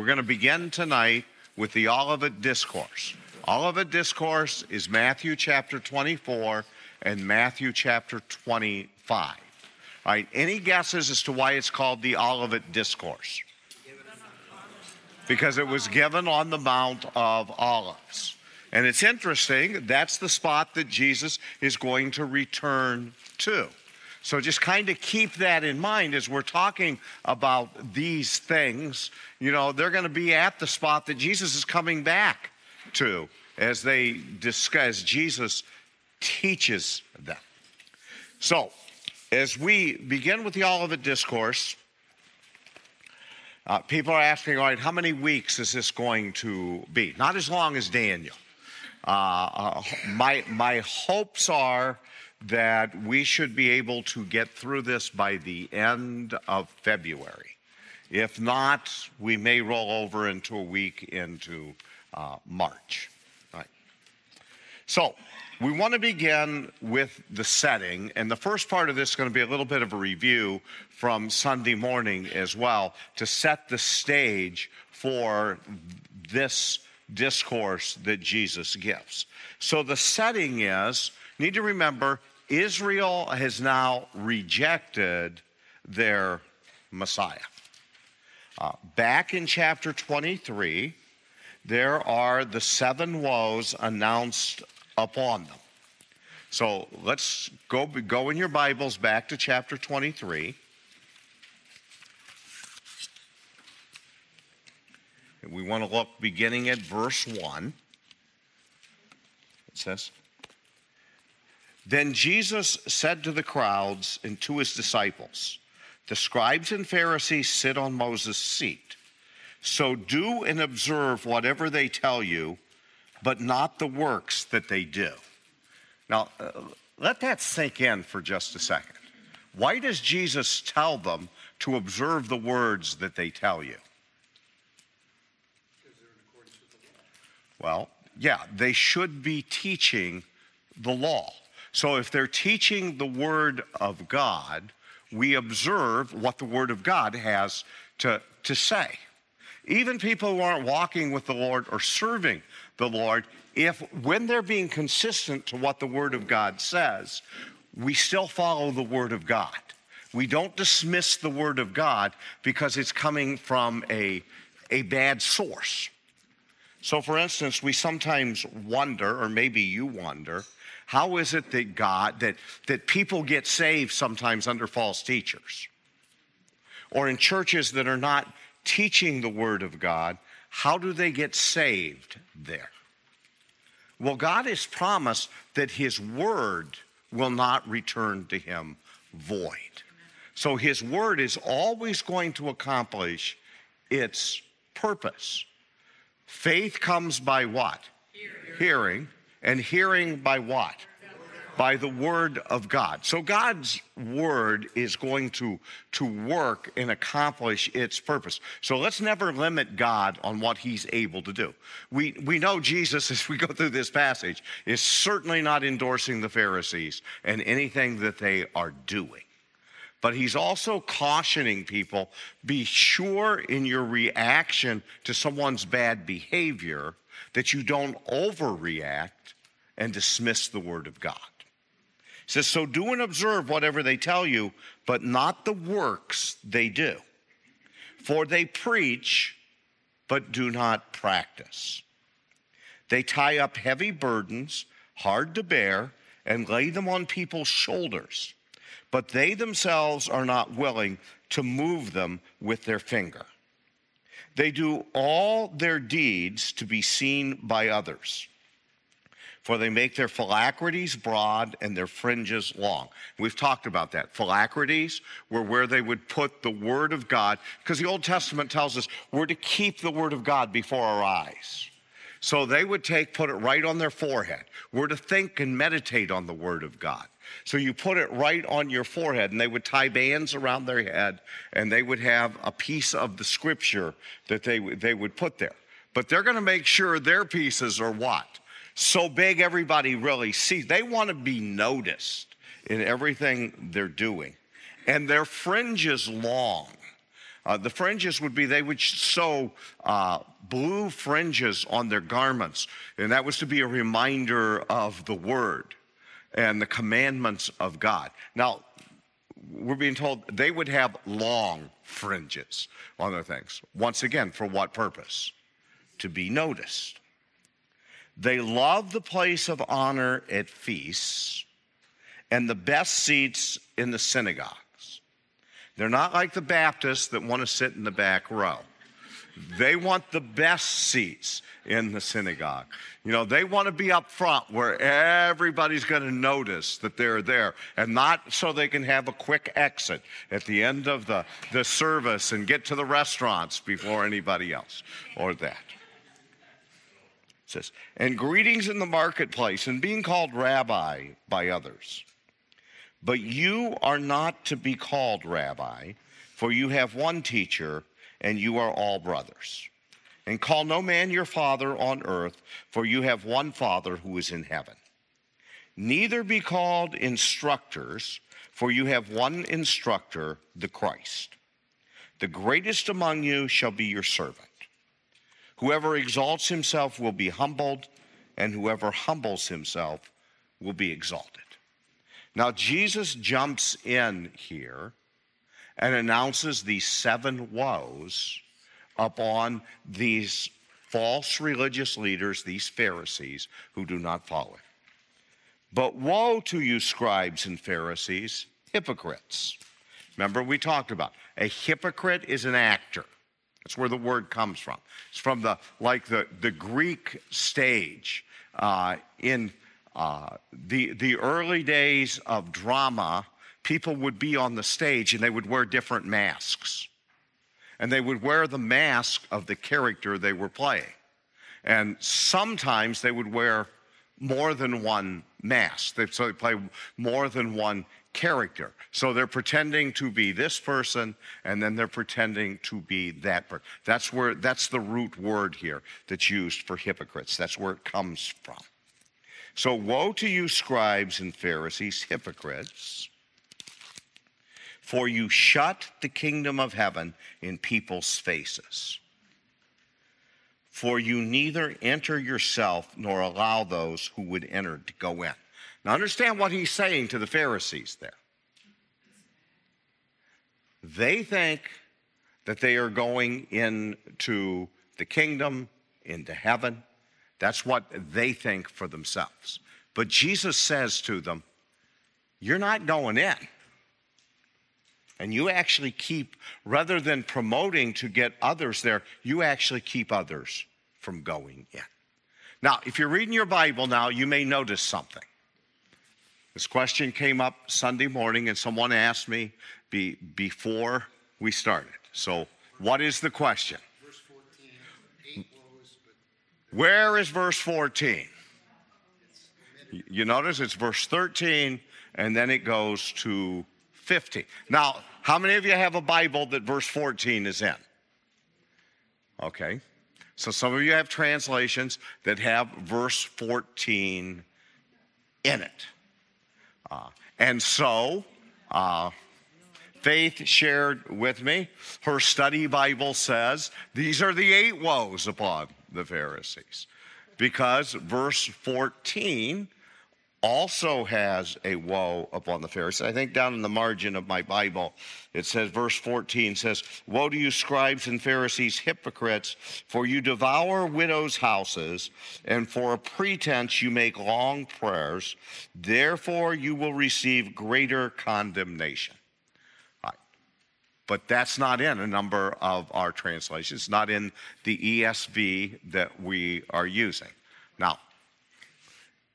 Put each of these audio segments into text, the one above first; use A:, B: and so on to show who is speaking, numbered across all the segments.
A: We're going to begin tonight with the Olivet Discourse. Olivet Discourse is Matthew chapter 24 and Matthew chapter 25. All right, any guesses as to why it's called the Olivet Discourse? Because it was given on the Mount of Olives. And it's interesting, that's the spot that Jesus is going to return to. So just kind of keep that in mind as we're talking about these things. You know, they're going to be at the spot that Jesus is coming back to as they discuss, Jesus teaches them. So, as we begin with the Olivet Discourse, uh, people are asking, all right, how many weeks is this going to be? Not as long as Daniel. Uh, uh, my, my hopes are that we should be able to get through this by the end of February. If not, we may roll over into a week into uh, March. Right. So, we want to begin with the setting, and the first part of this is going to be a little bit of a review from Sunday morning as well to set the stage for this discourse that Jesus gives. So, the setting is need to remember Israel has now rejected their Messiah. Uh, back in chapter 23, there are the seven woes announced upon them. So let's go, go in your Bibles back to chapter 23. We want to look beginning at verse 1. It says, then Jesus said to the crowds and to his disciples, The scribes and Pharisees sit on Moses' seat. So do and observe whatever they tell you, but not the works that they do. Now, uh, let that sink in for just a second. Why does Jesus tell them to observe the words that they tell you? Well, yeah, they should be teaching the law. So if they're teaching the Word of God, we observe what the Word of God has to, to say. Even people who aren't walking with the Lord or serving the Lord, if when they're being consistent to what the Word of God says, we still follow the Word of God. We don't dismiss the Word of God because it's coming from a, a bad source. So, for instance, we sometimes wonder, or maybe you wonder, how is it that God, that, that people get saved sometimes under false teachers? Or in churches that are not teaching the Word of God, how do they get saved there? Well, God has promised that His Word will not return to Him void. So His Word is always going to accomplish its purpose. Faith comes by what? Hearing. Hearing and hearing by what? By the word of God. So God's word is going to, to work and accomplish its purpose. So let's never limit God on what he's able to do. We, we know Jesus, as we go through this passage, is certainly not endorsing the Pharisees and anything that they are doing. But he's also cautioning people be sure in your reaction to someone's bad behavior that you don't overreact and dismiss the word of God. He says, So do and observe whatever they tell you, but not the works they do. For they preach, but do not practice. They tie up heavy burdens, hard to bear, and lay them on people's shoulders, but they themselves are not willing to move them with their finger. They do all their deeds to be seen by others for they make their phylacteries broad and their fringes long. We've talked about that. Phylacteries were where they would put the Word of God, because the Old Testament tells us we're to keep the Word of God before our eyes. So they would take, put it right on their forehead. We're to think and meditate on the Word of God. So you put it right on your forehead, and they would tie bands around their head, and they would have a piece of the scripture that they, they would put there. But they're going to make sure their pieces are what? So big everybody really sees. They want to be noticed in everything they're doing. And their fringe is long. Uh, the fringes would be they would sew uh, blue fringes on their garments, and that was to be a reminder of the word and the commandments of God. Now, we're being told they would have long fringes on their things. Once again, for what purpose? To be noticed. They love the place of honor at feasts and the best seats in the synagogues. They're not like the Baptists that want to sit in the back row. They want the best seats in the synagogue. You know, they want to be up front where everybody's going to notice that they're there and not so they can have a quick exit at the end of the, the service and get to the restaurants before anybody else or that. Says, and greetings in the marketplace and being called rabbi by others. But you are not to be called rabbi, for you have one teacher and you are all brothers. And call no man your father on earth, for you have one Father who is in heaven. Neither be called instructors, for you have one instructor, the Christ. The greatest among you shall be your servant. Whoever exalts himself will be humbled, and whoever humbles himself will be exalted. Now, Jesus jumps in here and announces these seven woes upon these false religious leaders, these Pharisees, who do not follow him. But woe to you, scribes and Pharisees, hypocrites. Remember, we talked about a hypocrite is an actor. That's where the word comes from. It's from the like the, the Greek stage uh, in uh, the the early days of drama people would be on the stage and they would wear different masks. And they would wear the mask of the character they were playing. And sometimes they would wear more than one mask. They, so they play more than one character. So they're pretending to be this person and then they're pretending to be that person. That's where that's the root word here that's used for hypocrites. That's where it comes from. So woe to you scribes and Pharisees, hypocrites, for you shut the kingdom of heaven in people's faces. For you neither enter yourself nor allow those who would enter to go in. Now, understand what he's saying to the Pharisees there. They think that they are going into the kingdom, into heaven. That's what they think for themselves. But Jesus says to them, You're not going in. And you actually keep, rather than promoting to get others there, you actually keep others from going in. Now, if you're reading your Bible now, you may notice something. This question came up Sunday morning, and someone asked me be, before we started. So, what is the question? Verse 14. Mm. Woes, but... Where is verse 14? You notice it's verse 13, and then it goes to 50. Now, how many of you have a Bible that verse 14 is in? Okay. So some of you have translations that have verse 14 in it. Uh, and so, uh, Faith shared with me, her study Bible says these are the eight woes upon the Pharisees. Because verse 14 also has a woe upon the Pharisees. I think down in the margin of my Bible, it says, verse 14 says, Woe to you, scribes and Pharisees, hypocrites, for you devour widows' houses, and for a pretense you make long prayers. Therefore you will receive greater condemnation. But that's not in a number of our translations, not in the ESV that we are using. Now,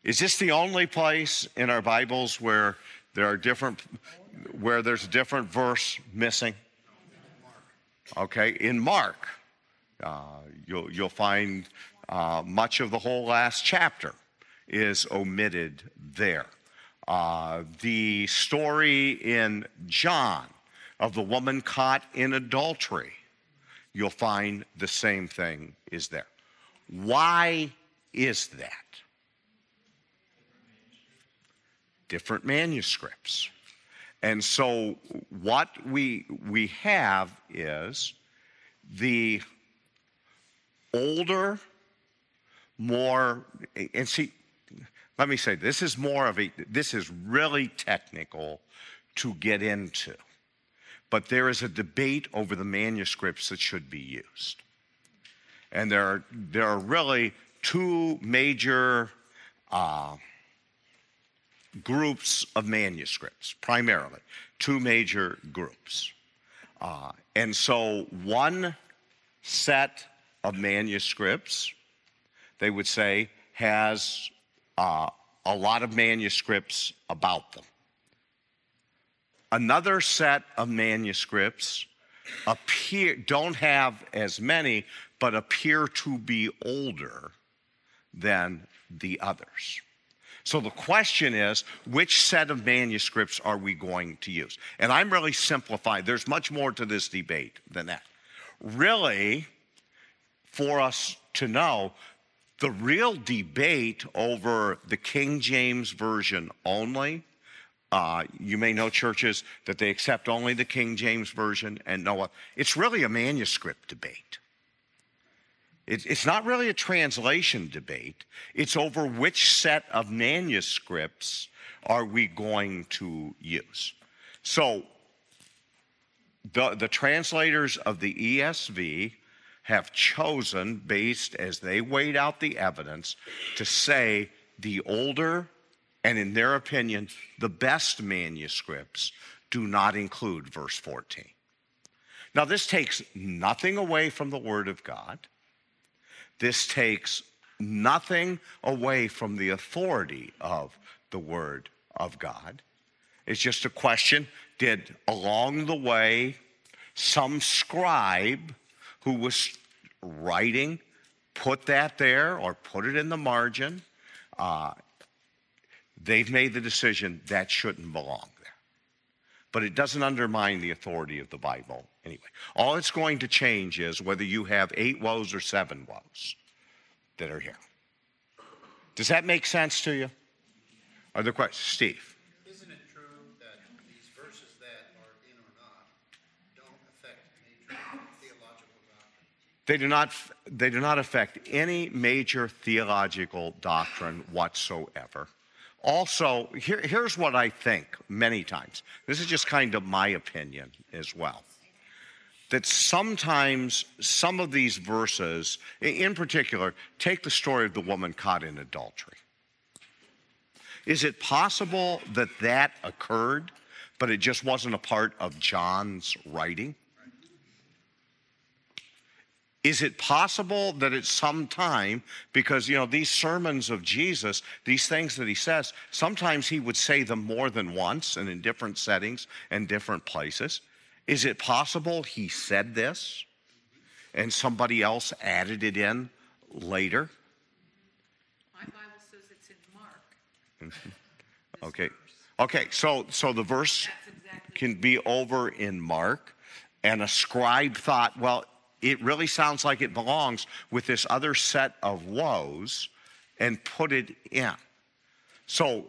A: is this the only place in our Bibles where there are different, where there's a different verse missing? Okay, in Mark, uh, you'll, you'll find uh, much of the whole last chapter is omitted there. Uh, the story in John of the woman caught in adultery, you'll find the same thing is there. Why is that? Different manuscripts. And so what we we have is the older, more and see, let me say this is more of a this is really technical to get into. But there is a debate over the manuscripts that should be used. And there are, there are really two major uh, groups of manuscripts, primarily, two major groups. Uh, and so one set of manuscripts, they would say, has uh, a lot of manuscripts about them. Another set of manuscripts appear don't have as many, but appear to be older than the others. So the question is, which set of manuscripts are we going to use? And I'm really simplifying. There's much more to this debate than that. Really, for us to know, the real debate over the King James Version only. Uh, you may know churches that they accept only the King James Version and no other. It's really a manuscript debate. It's not really a translation debate. It's over which set of manuscripts are we going to use. So, the, the translators of the ESV have chosen, based as they weighed out the evidence, to say the older and, in their opinion, the best manuscripts do not include verse 14. Now, this takes nothing away from the Word of God. This takes nothing away from the authority of the Word of God. It's just a question did along the way some scribe who was writing put that there or put it in the margin. Uh, they've made the decision that shouldn't belong there. But it doesn't undermine the authority of the Bible anyway. All it's going to change is whether you have eight woes or seven woes that are here. Does that make sense to you? Other questions, Steve. Isn't it true that these verses that are there questions? Steve. They do not, affect major theological doctrine? they do not affect any major theological doctrine whatsoever. Also, here, here's what I think many times. This is just kind of my opinion as well. That sometimes some of these verses, in particular, take the story of the woman caught in adultery. Is it possible that that occurred, but it just wasn't a part of John's writing? Is it possible that at some time, because, you know, these sermons of Jesus, these things that he says, sometimes he would say them more than once and in different settings and different places. Is it possible he said this and somebody else added it in later?
B: My Bible says it's in Mark.
A: okay. Okay, so so the verse exactly can be over in Mark, and a scribe thought, well, it really sounds like it belongs with this other set of woes and put it in. So,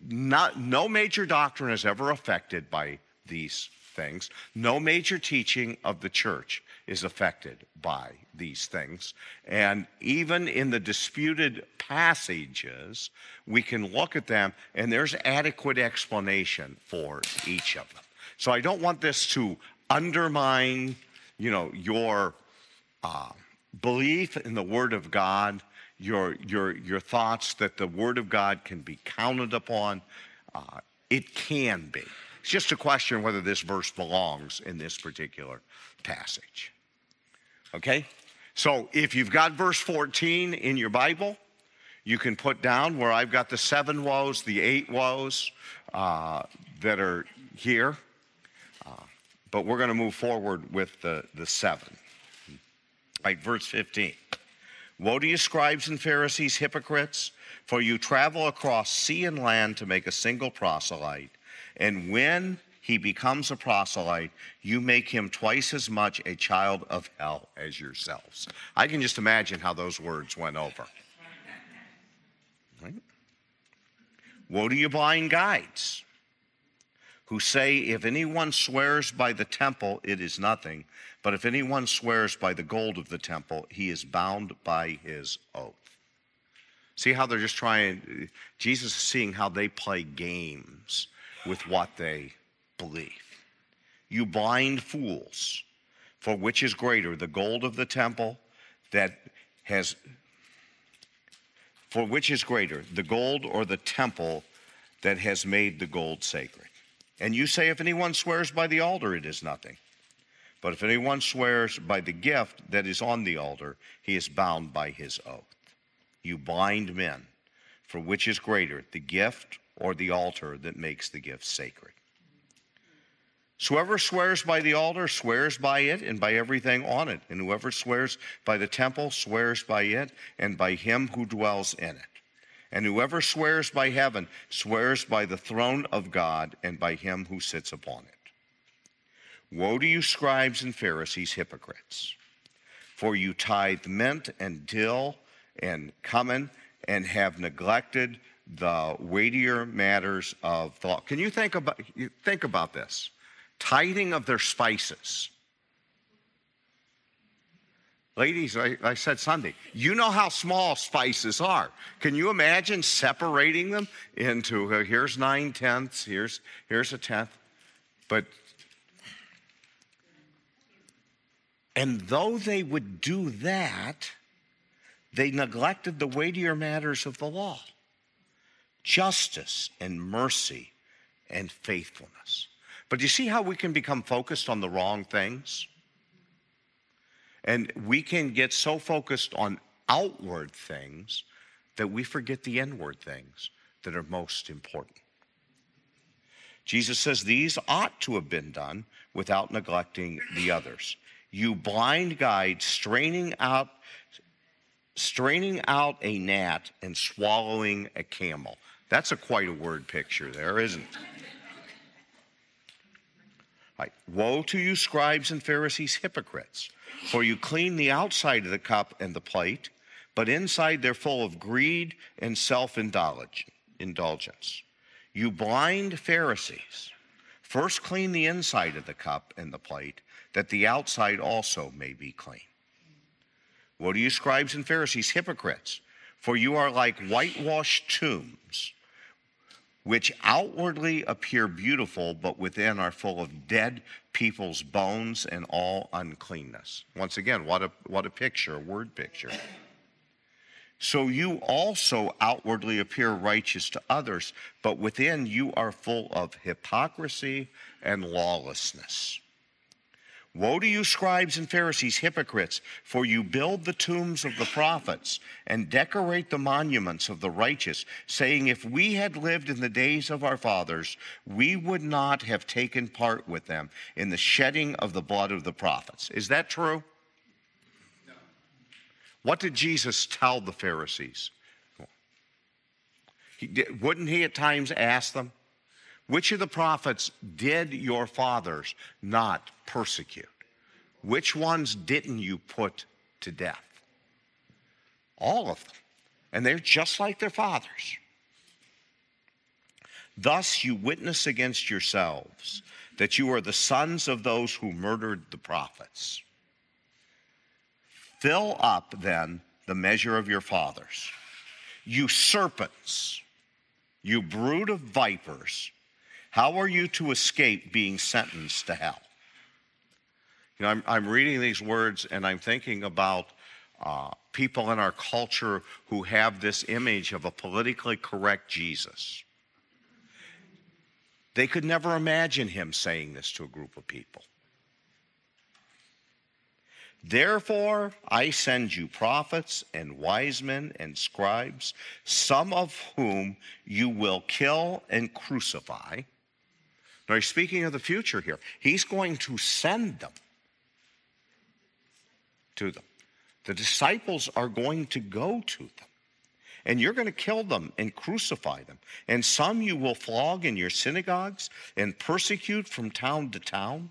A: not, no major doctrine is ever affected by these things. No major teaching of the church is affected by these things. And even in the disputed passages, we can look at them and there's adequate explanation for each of them. So I don't want this to undermine you know, your uh, belief in the Word of God, your, your, your thoughts that the Word of God can be counted upon. Uh, it can be. It's just a question whether this verse belongs in this particular passage. Okay? So if you've got verse 14 in your Bible, you can put down where I've got the seven woes, the eight woes uh, that are here. But we're going to move forward with the, the seven. Right, verse 15. Woe to you, scribes and Pharisees, hypocrites, for you travel across sea and land to make a single proselyte. And when he becomes a proselyte, you make him twice as much a child of hell as yourselves. I can just imagine how those words went over. Right? Woe to you, blind guides who say, If anyone swears by the temple, it is nothing. But if anyone swears by the gold of the temple, he is bound by his oath. See how they're just trying, Jesus is seeing how they play games with what they believe. You blind fools, for which is greater, the gold of the temple that has, for which is greater, the gold or the temple that has made the gold sacred? And you say, if anyone swears by the altar, it is nothing. But if anyone swears by the gift that is on the altar, he is bound by his oath. You blind men, for which is greater, the gift or the altar that makes the gift sacred? So whoever swears by the altar swears by it and by everything on it. And whoever swears by the temple swears by it and by him who dwells in it. And whoever swears by heaven swears by the throne of God and by him who sits upon it. Woe to you, scribes and Pharisees, hypocrites! For you tithe mint and dill and cumin and have neglected the weightier matters of thought. Can you think about, think about this? Tithing of their spices Ladies, I, I, said Sunday, you know how small spices are. Can you imagine separating them into uh, here's nine tenths, here's, here's a tenth? But, and though they would do that, they neglected the weightier matters of the law justice and mercy and faithfulness. But you see how we can become focused on the wrong things? And we can get so focused on outward things that we forget the inward things that are most important. Jesus says these ought to have been done without neglecting the others. You blind guide straining out straining out a gnat and swallowing a camel. That's a quite a word picture there, isn't it? Woe to you, scribes and Pharisees, hypocrites! For you clean the outside of the cup and the plate, but inside they're full of greed and self indulgence. You blind Pharisees, first clean the inside of the cup and the plate, that the outside also may be clean. What are you, scribes and Pharisees, hypocrites? For you are like whitewashed tombs which outwardly appear beautiful, but within are full of dead people's bones and all uncleanness. Once again, what a, what a picture, a word picture. So you also outwardly appear righteous to others, but within you are full of hypocrisy and lawlessness. Woe to you, scribes and Pharisees, hypocrites, for you build the tombs of the prophets and decorate the monuments of the righteous, saying, If we had lived in the days of our fathers, we would not have taken part with them in the shedding of the blood of the prophets. Is that true? No. What did Jesus tell the Pharisees? He, wouldn't he at times ask them, which of the prophets did your fathers not persecute? Which ones didn't you put to death? All of them. And they're just like their fathers. Thus you witness against yourselves that you are the sons of those who murdered the prophets. Fill up then the measure of your fathers. You serpents, you brood of vipers. How are you to escape being sentenced to hell? You know, I'm, I'm reading these words and I'm thinking about uh, people in our culture who have this image of a politically correct Jesus. They could never imagine him saying this to a group of people. Therefore, I send you prophets and wise men and scribes, some of whom you will kill and crucify now, he's speaking of the future here. He's going to send them to them. The disciples are going to go to them. And you're going to kill them and crucify them. And some you will flog in your synagogues and persecute from town to town,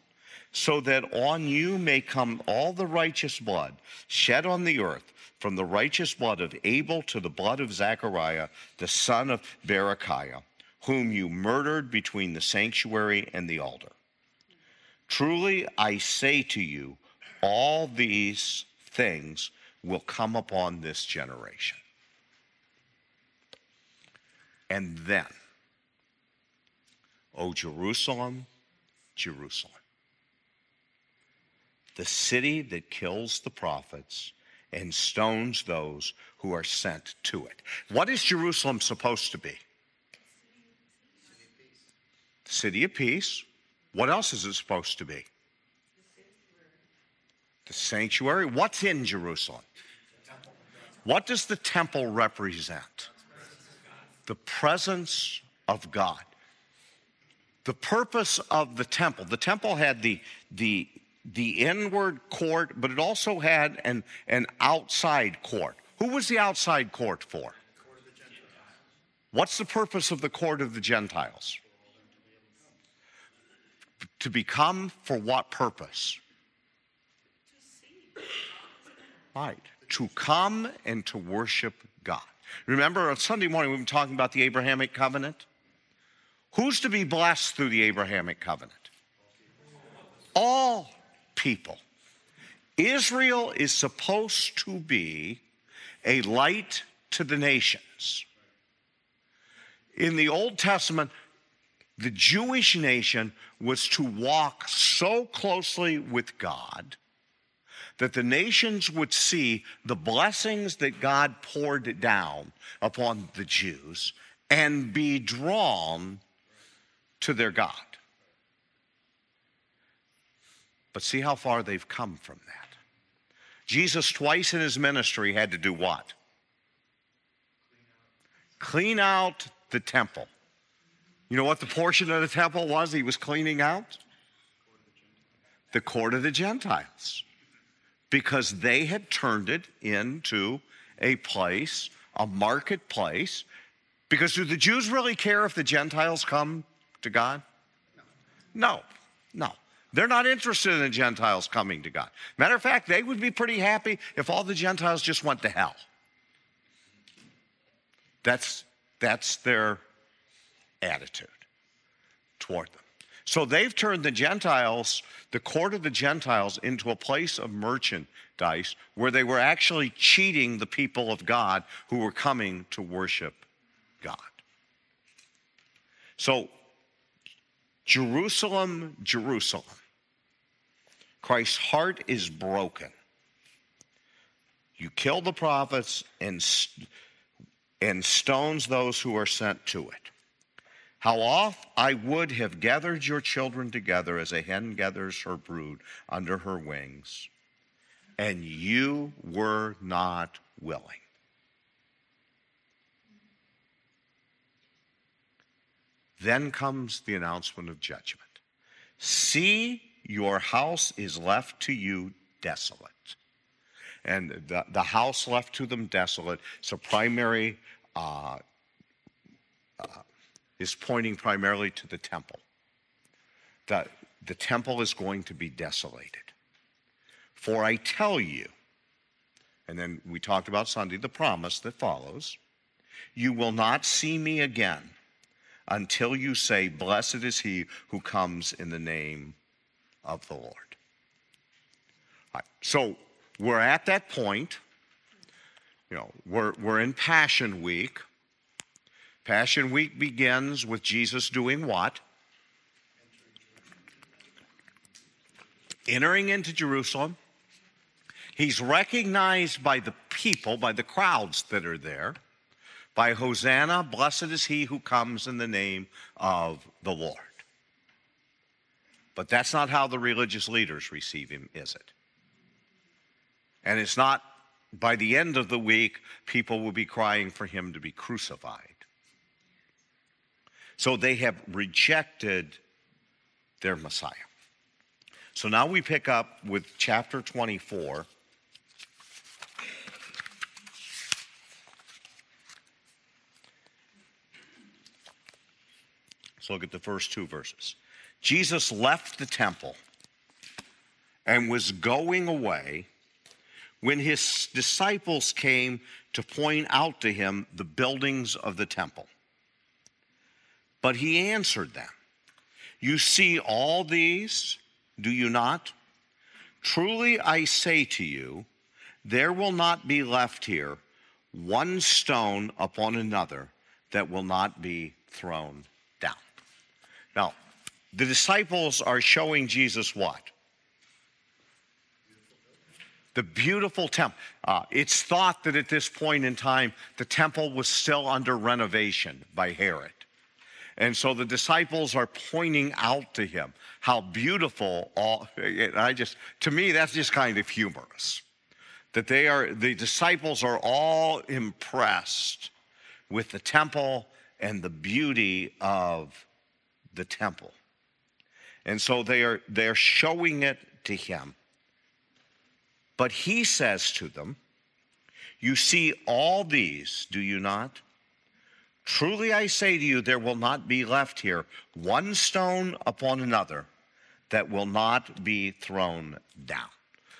A: so that on you may come all the righteous blood shed on the earth, from the righteous blood of Abel to the blood of Zechariah, the son of Berechiah whom you murdered between the sanctuary and the altar. Truly I say to you, all these things will come upon this generation. And then, O Jerusalem, Jerusalem, the city that kills the prophets and stones those who are sent to it. What is Jerusalem supposed to be? City of peace. What else is it supposed to be? The sanctuary. What's in Jerusalem? What does the temple represent? The presence of God. The purpose of the temple. The temple had the, the, the inward court, but it also had an, an outside court. Who was the outside court for? What's the purpose of the court of the Gentiles? To become for what purpose? Right. To come and to worship God. Remember on Sunday morning we've been talking about the Abrahamic covenant? Who's to be blessed through the Abrahamic covenant? All people. Israel is supposed to be a light to the nations. In the Old Testament, the Jewish nation was to walk so closely with God that the nations would see the blessings that God poured down upon the Jews and be drawn to their God. But see how far they've come from that. Jesus, twice in his ministry, had to do what? Clean out the temple. You know what the portion of the temple was he was cleaning out? The court of the Gentiles. Because they had turned it into a place, a marketplace. Because do the Jews really care if the Gentiles come to God? No, no. They're not interested in the Gentiles coming to God. Matter of fact, they would be pretty happy if all the Gentiles just went to hell. That's, that's their attitude toward them. So they've turned the Gentiles, the court of the Gentiles, into a place of merchandise where they were actually cheating the people of God who were coming to worship God. So, Jerusalem, Jerusalem. Christ's heart is broken. You kill the prophets and, and stones those who are sent to it. How oft I would have gathered your children together as a hen gathers her brood under her wings, and you were not willing. Then comes the announcement of judgment. See, your house is left to you desolate. And the, the house left to them desolate. So, primary uh, uh, is pointing primarily to the temple. The, the temple is going to be desolated. For I tell you, and then we talked about Sunday, the promise that follows you will not see me again until you say, Blessed is he who comes in the name of the Lord. Right, so we're at that point. You know, we're, we're in Passion Week. Passion Week begins with Jesus doing what? Entering into Jerusalem. He's recognized by the people, by the crowds that are there, by Hosanna, blessed is he who comes in the name of the Lord. But that's not how the religious leaders receive him, is it? And it's not by the end of the week, people will be crying for him to be crucified. So they have rejected their Messiah. So now we pick up with chapter 24. Let's look at the first two verses. Jesus left the temple and was going away when his disciples came to point out to him the buildings of the temple. But he answered them, You see all these, do you not? Truly I say to you, there will not be left here one stone upon another that will not be thrown down. Now, the disciples are showing Jesus what? The beautiful temple. Uh, it's thought that at this point in time, the temple was still under renovation by Herod. And so the disciples are pointing out to him how beautiful all, I just, to me, that's just kind of humorous. That they are, the disciples are all impressed with the temple and the beauty of the temple. And so they are, they're showing it to him. But he says to them, You see all these, do you not? Truly I say to you, there will not be left here one stone upon another that will not be thrown down.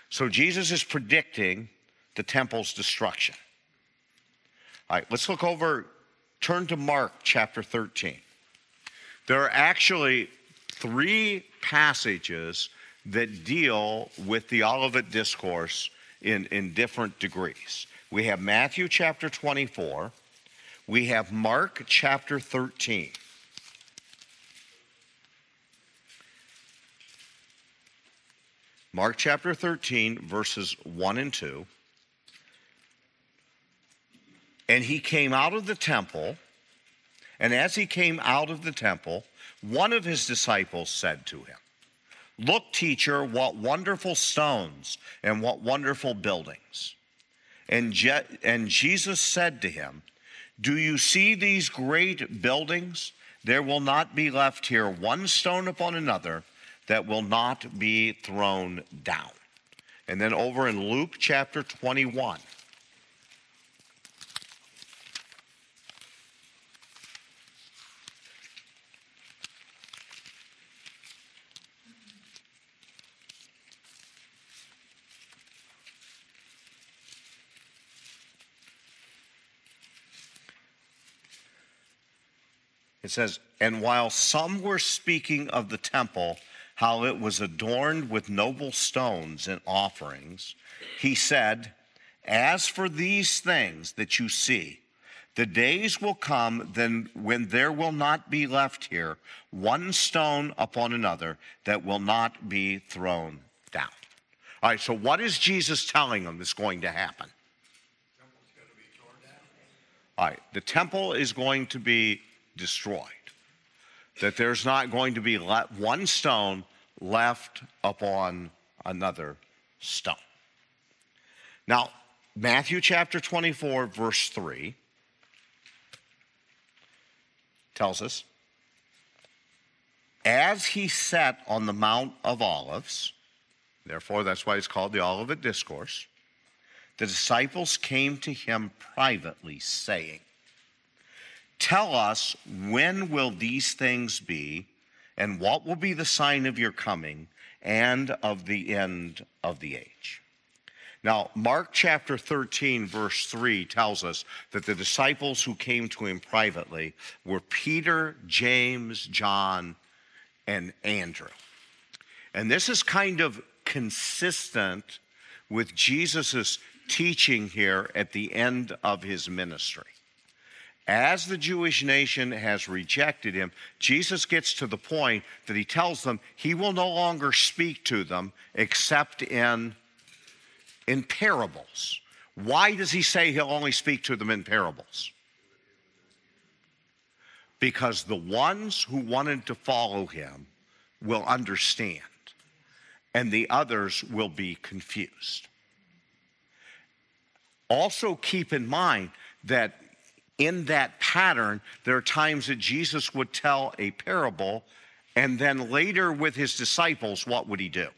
A: So Jesus is predicting the temple's destruction. All right, let's look over, turn to Mark chapter 13. There are actually three passages that deal with the Olivet Discourse in, in different degrees. We have Matthew chapter 24, we have Mark chapter 13. Mark chapter 13, verses 1 and 2. And he came out of the temple, and as he came out of the temple, one of his disciples said to him, Look, teacher, what wonderful stones and what wonderful buildings. And, Je- and Jesus said to him, do you see these great buildings? There will not be left here one stone upon another that will not be thrown down. And then over in Luke chapter 21. It says, And while some were speaking of the temple, how it was adorned with noble stones and offerings, he said, As for these things that you see, the days will come then when there will not be left here one stone upon another that will not be thrown down. All right, so what is Jesus telling them is going to happen? The temple is going to be torn down. All right, the temple is going to be destroyed. That there's not going to be one stone left upon another stone. Now, Matthew chapter 24, verse 3 tells us as he sat on the Mount of Olives, therefore that's why it's called the Olivet Discourse, the disciples came to him privately, saying, Tell us when will these things be, and what will be the sign of your coming and of the end of the age. Now, Mark chapter 13, verse 3 tells us that the disciples who came to him privately were Peter, James, John, and Andrew. And this is kind of consistent with Jesus' teaching here at the end of his ministry as the Jewish nation has rejected him, Jesus gets to the point that he tells them he will no longer speak to them except in, in parables. Why does he say he'll only speak to them in parables? Because the ones who wanted to follow him will understand, and the others will be confused. Also, keep in mind that in that pattern, there are times that Jesus would tell a parable, and then later with his disciples, what would he do?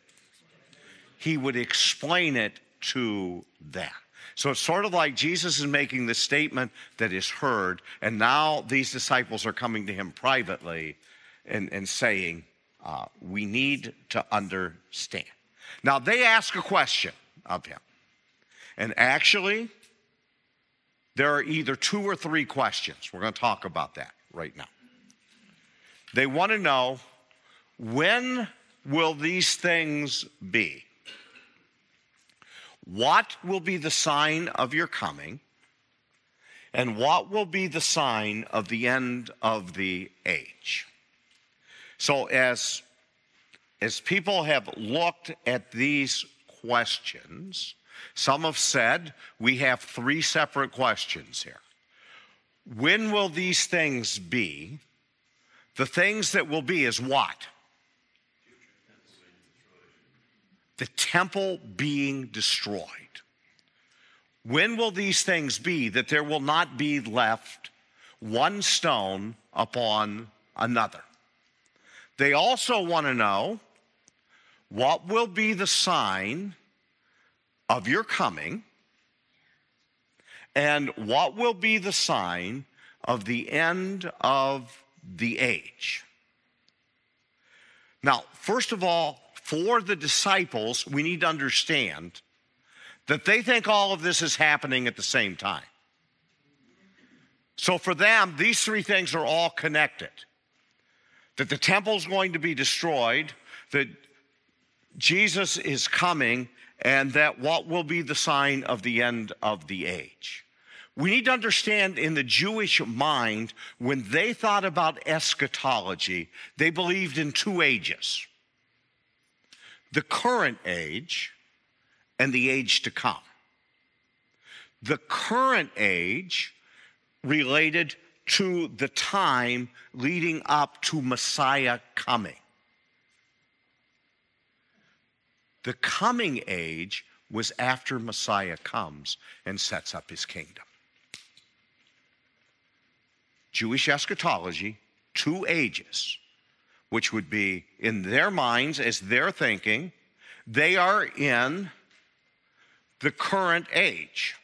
A: He would explain it to them. So it's sort of like Jesus is making the statement that is heard, and now these disciples are coming to him privately and, and saying, uh, We need to understand. Now they ask a question of him. And actually, there are either two or three questions. We're going to talk about that right now. They want to know when will these things be? What will be the sign of your coming? And what will be the sign of the end of the age? So, as, as people have looked at these questions, some have said we have three separate questions here. When will these things be? The things that will be is what? The temple being destroyed. When will these things be that there will not be left one stone upon another? They also want to know what will be the sign of your coming and what will be the sign of the end of the age. Now, first of all, for the disciples, we need to understand that they think all of this is happening at the same time. So for them, these three things are all connected that the temple is going to be destroyed, that Jesus is coming, and that what will be the sign of the end of the age. We need to understand in the Jewish mind, when they thought about eschatology, they believed in two ages the current age and the age to come. The current age related to the time leading up to Messiah coming. The coming age was after Messiah comes and sets up his kingdom. Jewish eschatology, two ages, which would be in their minds as they're thinking, they are in the current age.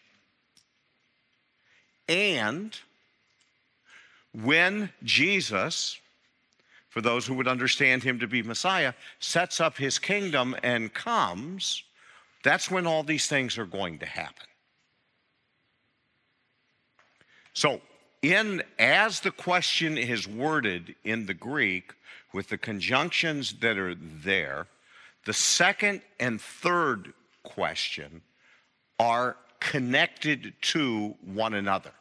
A: And when Jesus, for those who would understand him to be Messiah, sets up his kingdom and comes, that's when all these things are going to happen. So, in as the question is worded in the Greek with the conjunctions that are there, the second and third question are connected to one another.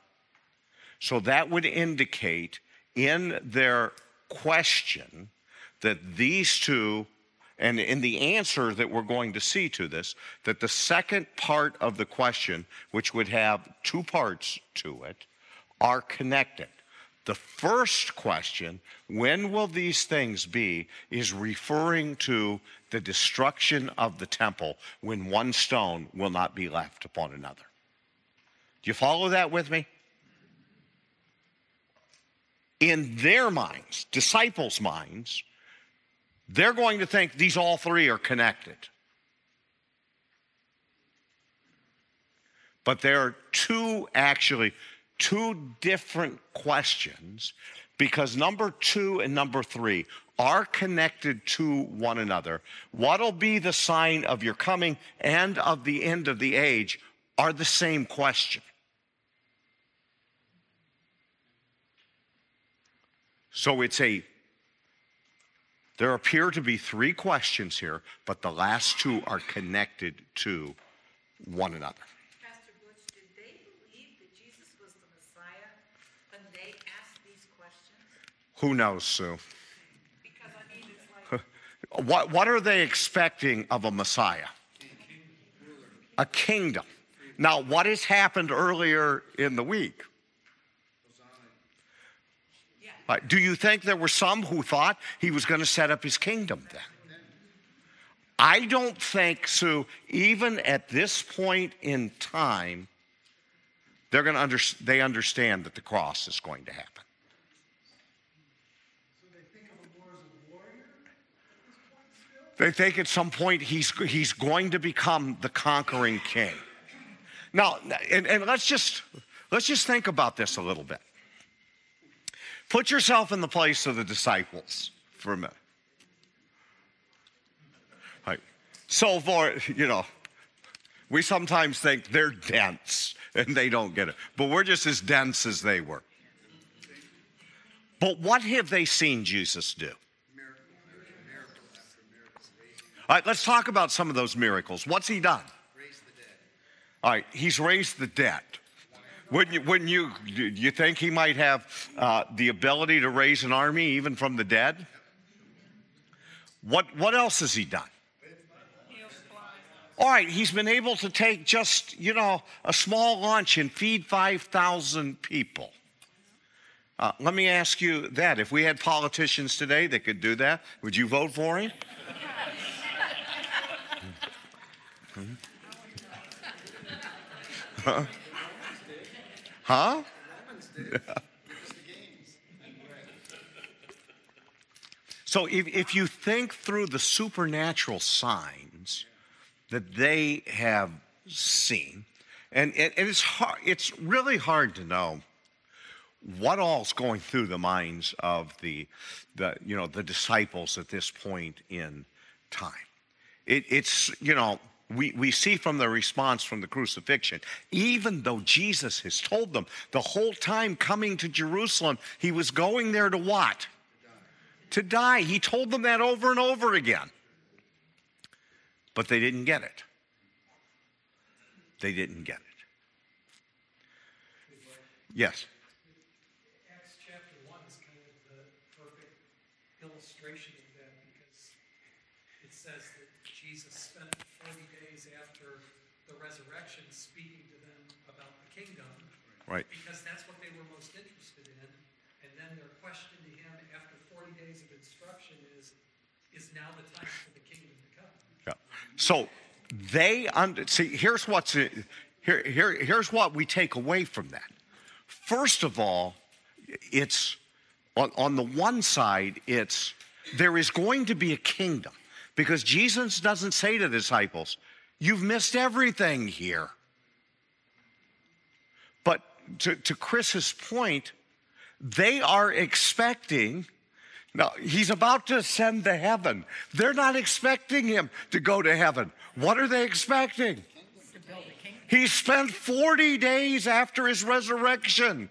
A: So that would indicate in their question that these two, and in the answer that we're going to see to this, that the second part of the question, which would have two parts to it, are connected. The first question, when will these things be, is referring to the destruction of the temple when one stone will not be left upon another. Do you follow that with me? In their minds, disciples' minds, they're going to think these all three are connected. But there are two actually two different questions because number two and number three are connected to one another. What'll be the sign of your coming and of the end of the age are the same question. So it's a, there appear to be three questions here, but the last two are connected to one another.
B: Pastor Butch, did they believe that Jesus was the Messiah when they asked these questions?
A: Who knows, Sue? Because I mean, it's like. what, what are they expecting of a Messiah? A kingdom. Now, what has happened earlier in the week? Uh, do you think there were some who thought he was going to set up his kingdom then? I don't think, Sue, even at this point in time, they're going to under, they understand that the cross is going to happen. They think at some point he's, he's going to become the conquering king. Now, and, and let's just let's just think about this a little bit. Put yourself in the place of the disciples for a minute. Right. So for you know, we sometimes think they're dense and they don't get it, but we're just as dense as they were. But what have they seen Jesus do? All right, let's talk about some of those miracles. What's he done? All right, he's raised the dead. Wouldn't you, wouldn't you, do you think he might have uh, the ability to raise an army even from the dead? What, what else has he done? All right, he's been able to take just, you know, a small lunch and feed 5,000 people. Uh, let me ask you that. If we had politicians today that could do that, would you vote for him? huh? Huh? so if, if you think through the supernatural signs that they have seen, and, and, and it's hard, it's really hard to know what all's going through the minds of the, the you know the disciples at this point in time. It, it's you know we, we see from the response from the crucifixion, even though Jesus has told them the whole time coming to Jerusalem, he was going there to what? To die. He told them that over and over again. But they didn't get it. They didn't get it. Yes.
C: Acts chapter 1 is kind of the perfect illustration of that because it says that Jesus spent 40 days after the resurrection speaking to them about the kingdom.
A: Right.
C: Because that's what they were most interested in. And then their question to him after 40 days of instruction is, is now the time for the kingdom to come?
A: Yeah. So they under, see. Here's what's here, here. Here's what we take away from that. First of all, it's on, on the one side, it's there is going to be a kingdom because Jesus doesn't say to disciples, "You've missed everything here." To, to Chris's point, they are expecting. Now, he's about to ascend to heaven. They're not expecting him to go to heaven. What are they expecting? He spent 40 days after his resurrection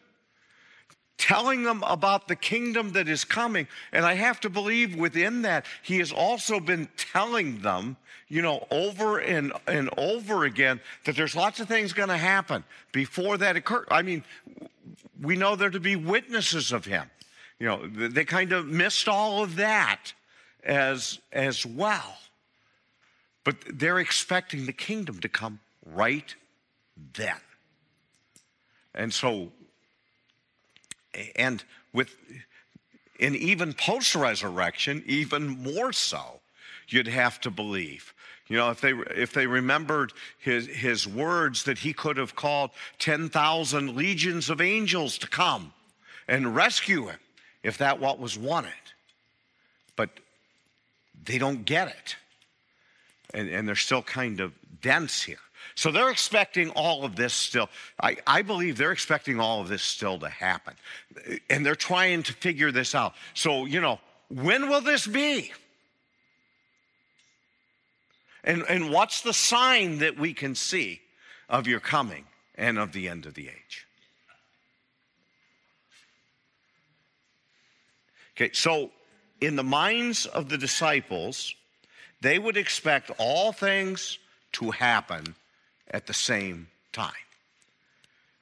A: telling them about the kingdom that is coming. And I have to believe within that, he has also been telling them, you know, over and, and over again that there's lots of things going to happen before that occurs. I mean, we know there to be witnesses of him. You know, they kind of missed all of that as, as well. But they're expecting the kingdom to come right then. And so, and with, in even post resurrection, even more so, you'd have to believe. You know, if they, if they remembered his, his words that he could have called 10,000 legions of angels to come and rescue him, if that what was wanted. But they don't get it. And, and they're still kind of dense here. So they're expecting all of this still. I, I believe they're expecting all of this still to happen. And they're trying to figure this out. So, you know, when will this be? And, and what's the sign that we can see of your coming and of the end of the age? Okay, so in the minds of the disciples, they would expect all things to happen at the same time.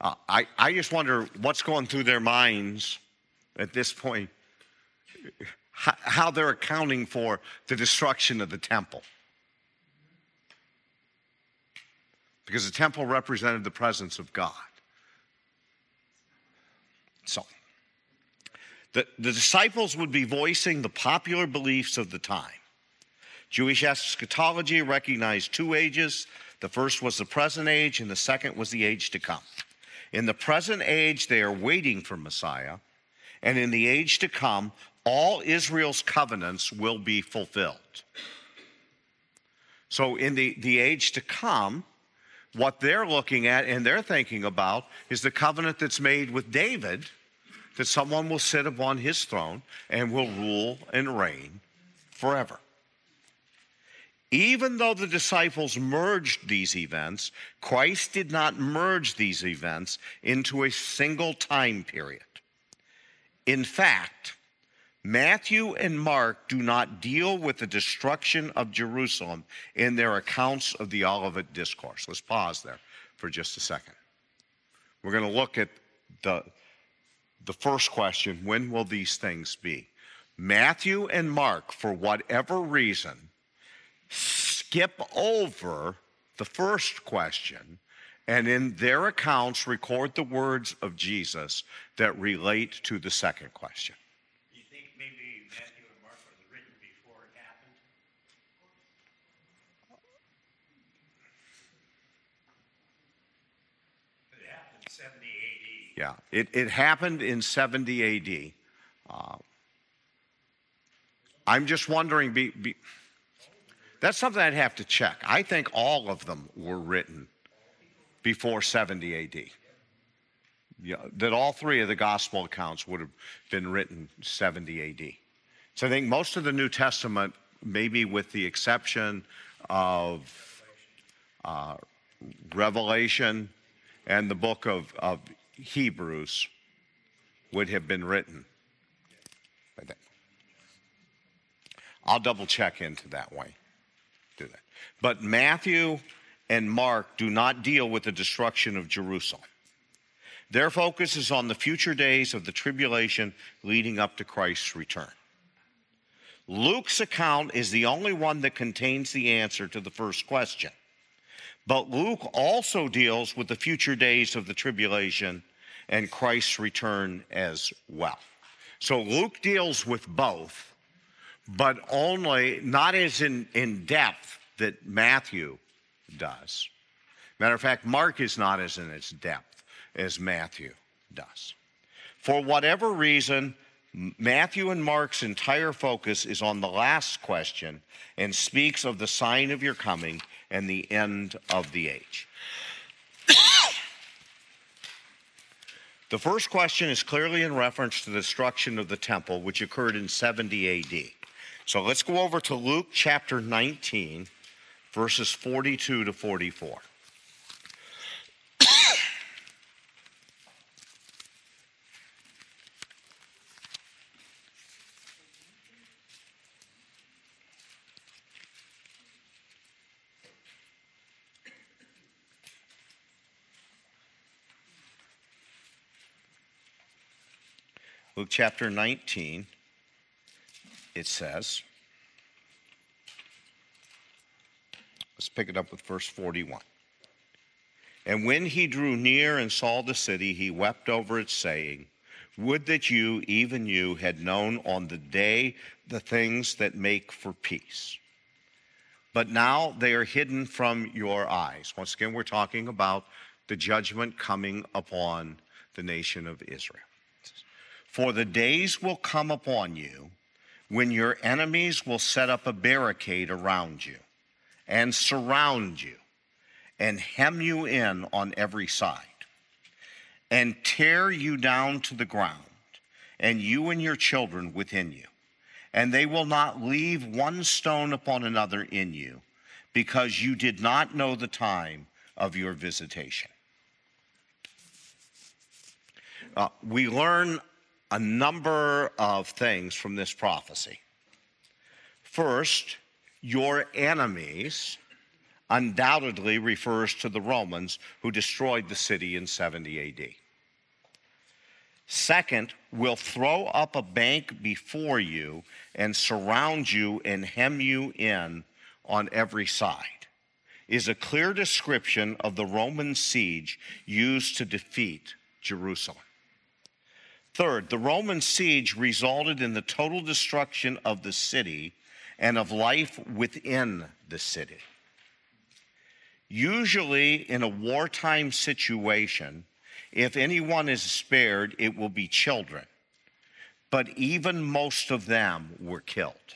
A: Uh, I, I just wonder what's going through their minds at this point, how, how they're accounting for the destruction of the temple. Because the temple represented the presence of God. So, the, the disciples would be voicing the popular beliefs of the time. Jewish eschatology recognized two ages. The first was the present age, and the second was the age to come. In the present age, they are waiting for Messiah, and in the age to come, all Israel's covenants will be fulfilled. So, in the, the age to come, what they're looking at and they're thinking about is the covenant that's made with David that someone will sit upon his throne and will rule and reign forever. Even though the disciples merged these events, Christ did not merge these events into a single time period. In fact, Matthew and Mark do not deal with the destruction of Jerusalem in their accounts of the Olivet Discourse. Let's pause there for just a second. We're going to look at the, the first question when will these things be? Matthew and Mark, for whatever reason, skip over the first question and in their accounts record the words of Jesus that relate to the second question.
D: You think maybe Matthew and Mark was written before it happened? It happened 70 AD.
A: Yeah, it, it happened in 70 AD. Uh, I'm just wondering, be, be, that's something I'd have to check. I think all of them were written before 70 AD. That all three of the gospel accounts would have been written 70 AD. So I think most of the New Testament, maybe with the exception of uh, Revelation and the book of, of Hebrews, would have been written. I'll double check into that way. Do that. But Matthew and Mark do not deal with the destruction of Jerusalem. Their focus is on the future days of the tribulation leading up to Christ's return. Luke's account is the only one that contains the answer to the first question. But Luke also deals with the future days of the tribulation and Christ's return as well. So Luke deals with both, but only not as in, in depth that Matthew does. Matter of fact, Mark is not as in its depth as Matthew does. For whatever reason, Matthew and Mark's entire focus is on the last question and speaks of the sign of your coming and the end of the age. the first question is clearly in reference to the destruction of the temple, which occurred in 70 AD. So let's go over to Luke chapter 19, verses 42 to 44. Luke chapter 19, it says, let's pick it up with verse 41. And when he drew near and saw the city, he wept over it, saying, Would that you, even you, had known on the day the things that make for peace. But now they are hidden from your eyes. Once again, we're talking about the judgment coming upon the nation of Israel. For the days will come upon you when your enemies will set up a barricade around you and surround you and hem you in on every side and tear you down to the ground and you and your children within you. And they will not leave one stone upon another in you because you did not know the time of your visitation. Uh, we learn a number of things from this prophecy. First, your enemies undoubtedly refers to the Romans who destroyed the city in 70 AD. Second, will throw up a bank before you and surround you and hem you in on every side, is a clear description of the Roman siege used to defeat Jerusalem. Third, the Roman siege resulted in the total destruction of the city and of life within the city. Usually, in a wartime situation, if anyone is spared, it will be children. But even most of them were killed.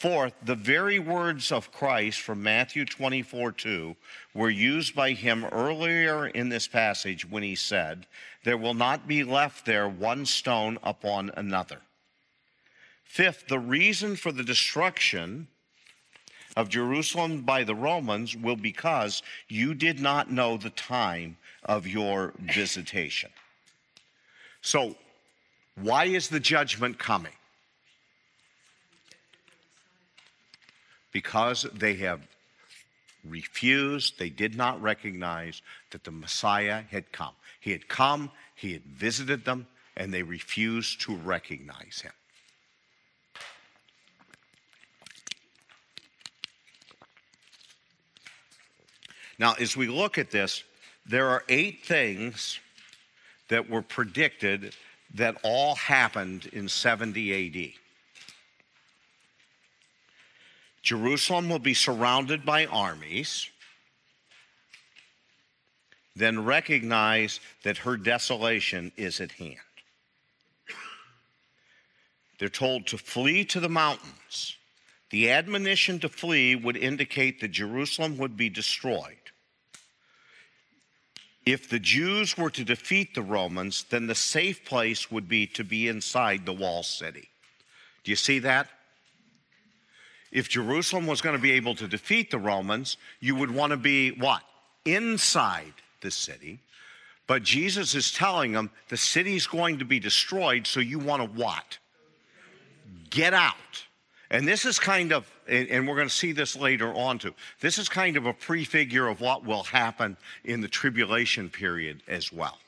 A: Fourth, the very words of Christ from Matthew 24 2 were used by him earlier in this passage when he said, There will not be left there one stone upon another. Fifth, the reason for the destruction of Jerusalem by the Romans will be because you did not know the time of your visitation. So, Why is the judgment coming? Because they have refused, they did not recognize that the Messiah had come. He had come, he had visited them, and they refused to recognize him. Now, as we look at this, there are eight things that were predicted that all happened in 70 AD. Jerusalem will be surrounded by armies. Then recognize that her desolation is at hand. They're told to flee to the mountains. The admonition to flee would indicate that Jerusalem would be destroyed. If the Jews were to defeat the Romans, then the safe place would be to be inside the wall city. Do you see that? If Jerusalem was going to be able to defeat the Romans, you would want to be what? Inside the city. But Jesus is telling them the city's going to be destroyed, so you want to what? Get out. And this is kind of, and we're going to see this later on too, this is kind of a prefigure of what will happen in the tribulation period as well.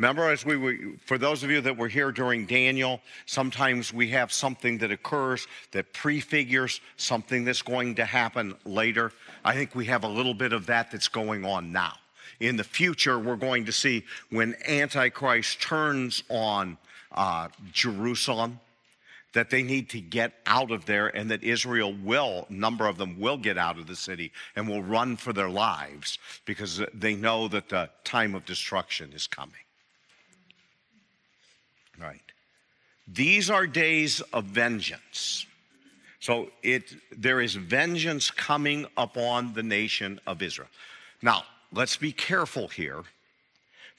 A: Remember, as we were, for those of you that were here during Daniel, sometimes we have something that occurs that prefigures something that's going to happen later. I think we have a little bit of that that's going on now. In the future, we're going to see when Antichrist turns on uh, Jerusalem that they need to get out of there and that Israel will, number of them will get out of the city and will run for their lives because they know that the time of destruction is coming. Right. These are days of vengeance. So it there is vengeance coming upon the nation of Israel. Now, let's be careful here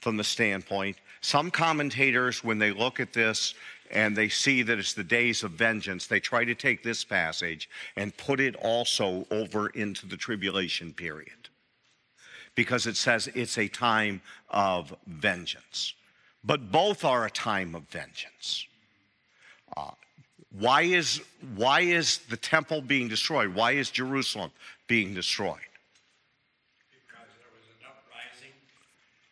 A: from the standpoint. Some commentators, when they look at this, and they see that it's the days of vengeance, they try to take this passage and put it also over into the tribulation period because it says it's a time of vengeance. But both are a time of vengeance. Uh, why, is, why is the temple being destroyed? Why is Jerusalem being destroyed?
E: Because there was an uprising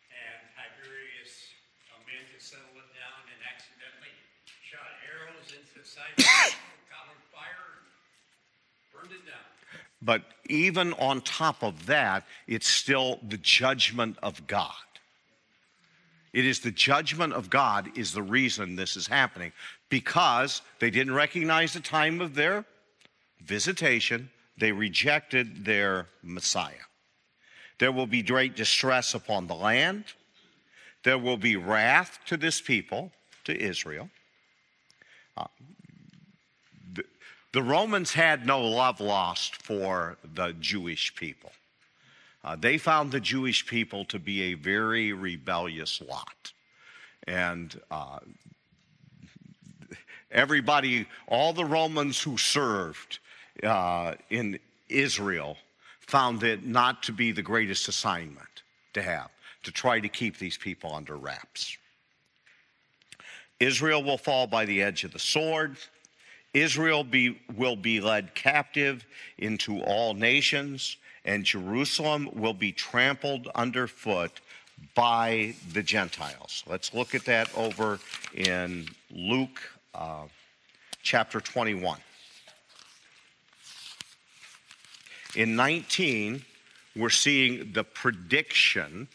E: and Tiberius, a man could settle it down and accidentally shot arrows into the side got on fire, burned it down.
A: But even on top of that, it's still the judgment of God. It is the judgment of God is the reason this is happening because they didn't recognize the time of their visitation. They rejected their Messiah. There will be great distress upon the land. There will be wrath to this people, to Israel. Uh, the Romans had no love lost for the Jewish people. Uh, they found the Jewish people to be a very rebellious lot. And uh, everybody, all the Romans who served uh, in Israel, found it not to be the greatest assignment to have, to try to keep these people under wraps. Israel will fall by the edge of the sword. Israel be, will be led captive into all nations, and Jerusalem will be trampled underfoot by the Gentiles. Let's look at that over in Luke uh, chapter 21. In 19, we're seeing the prediction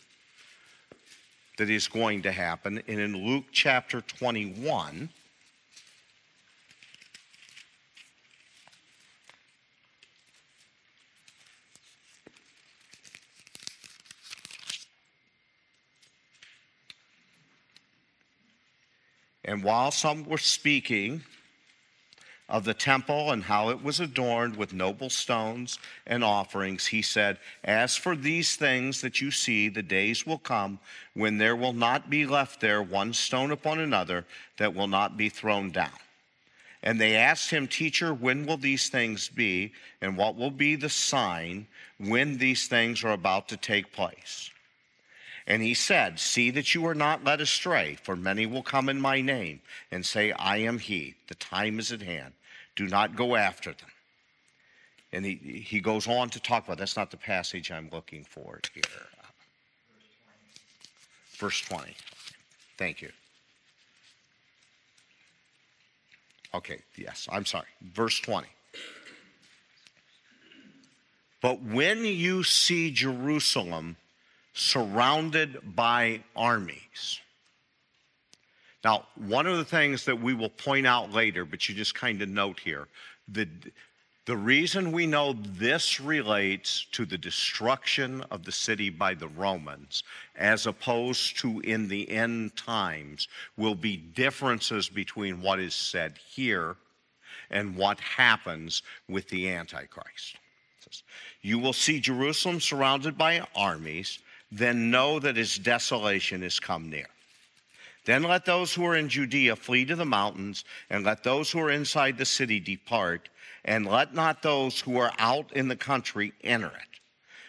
A: that is going to happen. And in Luke chapter 21, And while some were speaking of the temple and how it was adorned with noble stones and offerings, he said, As for these things that you see, the days will come when there will not be left there one stone upon another that will not be thrown down. And they asked him, Teacher, when will these things be? And what will be the sign when these things are about to take place? And he said, See that you are not led astray, for many will come in my name and say, I am he. The time is at hand. Do not go after them. And he, he goes on to talk about that's not the passage I'm looking for here. Verse 20. Thank you. Okay, yes, I'm sorry. Verse 20. But when you see Jerusalem surrounded by armies. Now, one of the things that we will point out later, but you just kind of note here, the, the reason we know this relates to the destruction of the city by the Romans, as opposed to in the end times, will be differences between what is said here and what happens with the Antichrist. You will see Jerusalem surrounded by armies then know that his desolation is come near. Then let those who are in Judea flee to the mountains, and let those who are inside the city depart, and let not those who are out in the country enter it.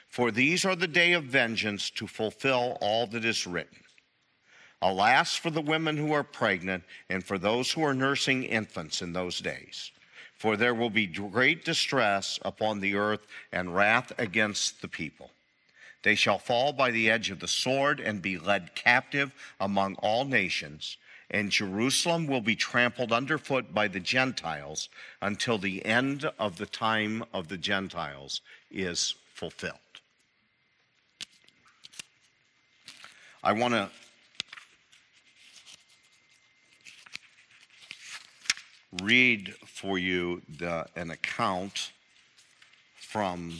A: For these are the day of vengeance to fulfill all that is written. Alas for the women who are pregnant, and for those who are nursing infants in those days. For there will be great distress upon the earth and wrath against the people. They shall fall by the edge of the sword and be led captive among all nations. And Jerusalem will be trampled underfoot by the Gentiles until the end of the time of the Gentiles is fulfilled. I want to read for you the, an account from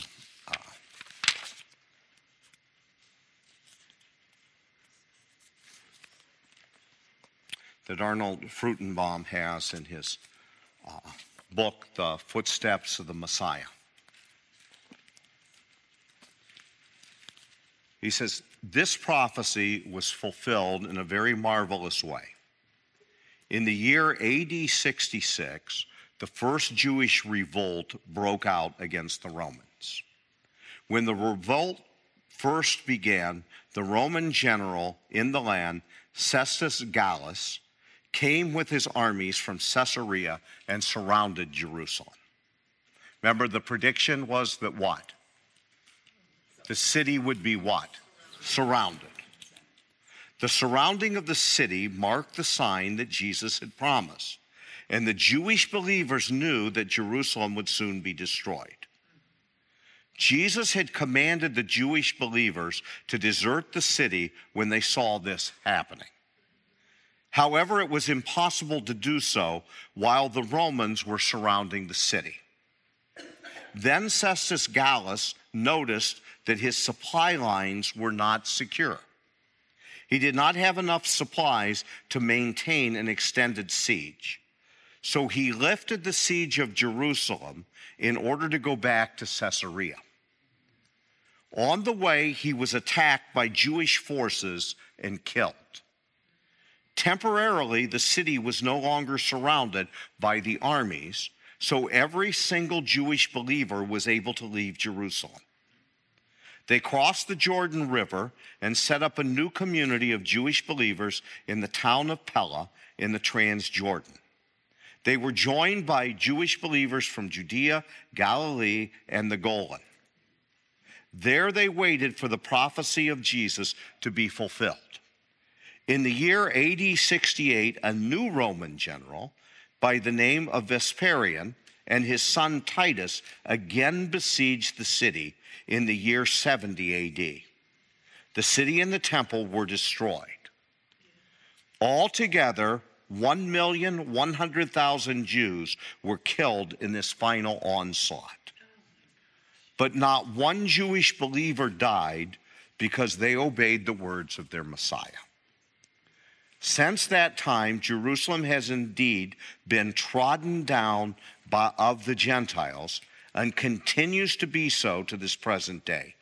A: that Arnold Fruchtenbaum has in his uh, book, The Footsteps of the Messiah. He says, This prophecy was fulfilled in a very marvelous way. In the year AD 66, the first Jewish revolt broke out against the Romans. When the revolt first began, the Roman general in the land, Cestius Gallus, came with his armies from Caesarea and surrounded Jerusalem. Remember, the prediction was that what? The city would be what? Surrounded. The surrounding of the city marked the sign that Jesus had promised. And the Jewish believers knew that Jerusalem would soon be destroyed. Jesus had commanded the Jewish believers to desert the city when they saw this happening. However, it was impossible to do so while the Romans were surrounding the city. Then Cestius Gallus noticed that his supply lines were not secure. He did not have enough supplies to maintain an extended siege. So he lifted the siege of Jerusalem in order to go back to Caesarea. On the way, he was attacked by Jewish forces and killed. Temporarily, the city was no longer surrounded by the armies, so every single Jewish believer was able to leave Jerusalem. They crossed the Jordan River and set up a new community of Jewish believers in the town of Pella in the Transjordan. They were joined by Jewish believers from Judea, Galilee, and the Golan. There they waited for the prophecy of Jesus to be fulfilled. In the year AD 68, a new Roman general by the name of Vespasian and his son Titus again besieged the city in the year 70 AD. The city and the temple were destroyed. Altogether, 1,100,000 Jews were killed in this final onslaught. But not one Jewish believer died because they obeyed the words of their Messiah. Since that time, Jerusalem has indeed been trodden down by, of the Gentiles and continues to be so to this present day.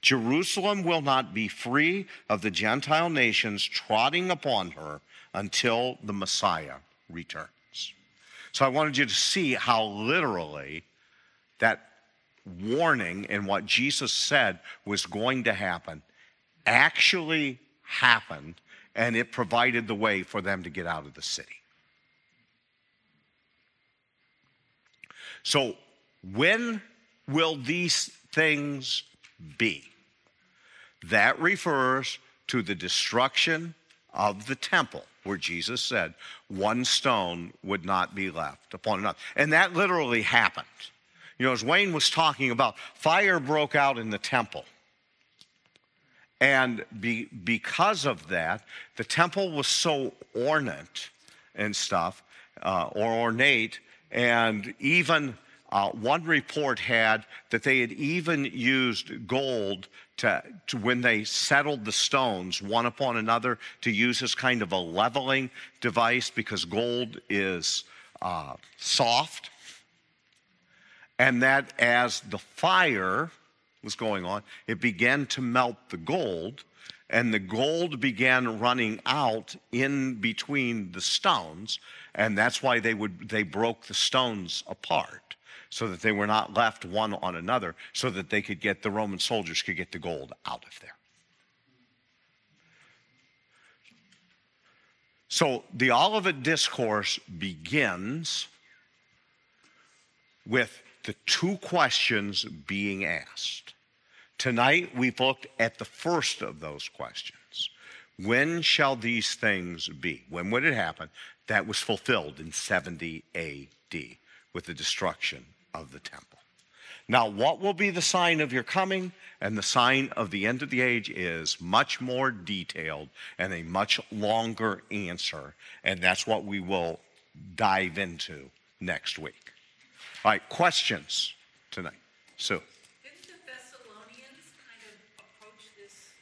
A: Jerusalem will not be free of the Gentile nations trotting upon her until the Messiah returns. So I wanted you to see how literally that warning and what Jesus said was going to happen actually happened and it provided the way for them to get out of the city. So, when will these things be? That refers to the destruction of the temple, where Jesus said, one stone would not be left upon another. And that literally happened. You know, as Wayne was talking about, fire broke out in the temple. And be, because of that, the temple was so ornate and stuff, uh, or ornate, and even uh, one report had that they had even used gold to, to, when they settled the stones one upon another to use as kind of a leveling device because gold is uh, soft. And that as the fire was going on, it began to melt the gold, and the gold began running out in between the stones, and that's why they would they broke the stones apart so that they were not left one on another, so that they could get the Roman soldiers could get the gold out of there. So the Olivet Discourse begins with the two questions being asked. Tonight we've looked at the first of those questions. When shall these things be? When would it happen? That was fulfilled in 70 AD with the destruction of the temple. Now, what will be the sign of your coming and the sign of the end of the age is much more detailed and a much longer answer, and that's what we will dive into next week. All right, questions tonight. Sue.
B: Didn't the Thessalonians kind of approach this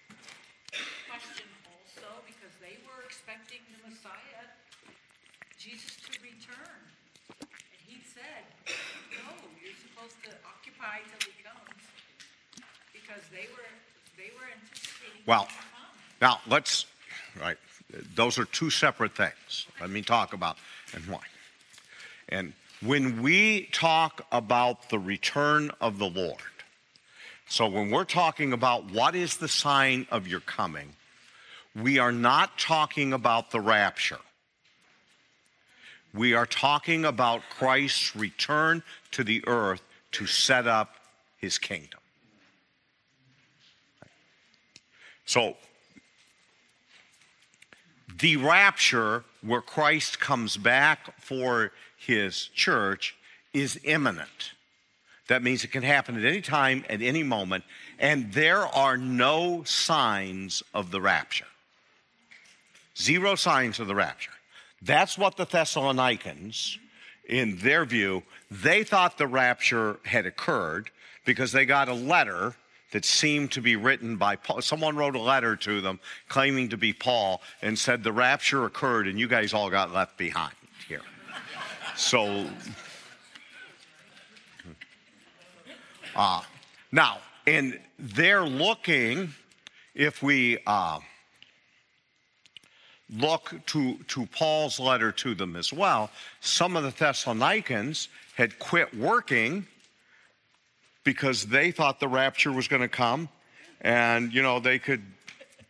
B: question also because they were expecting the Messiah, Jesus, to return? And he said, no, you're supposed to occupy till he comes because they were, they were anticipating.
A: Well, now let's, right, those are two separate things. Let me talk about and why. And when we talk about the return of the Lord, so when we're talking about what is the sign of your coming, we are not talking about the rapture. We are talking about Christ's return to the earth to set up his kingdom. So, the rapture, where Christ comes back for his church, is imminent. That means it can happen at any time, at any moment, and there are no signs of the rapture. Zero signs of the rapture. That's what the Thessalonians, in their view, they thought the rapture had occurred because they got a letter that seemed to be written by Paul. Someone wrote a letter to them claiming to be Paul and said the rapture occurred and you guys all got left behind here. So, uh, now, and they're looking, if we uh, look to, to Paul's letter to them as well, some of the Thessalonians had quit working because they thought the rapture was going to come and, you know, they could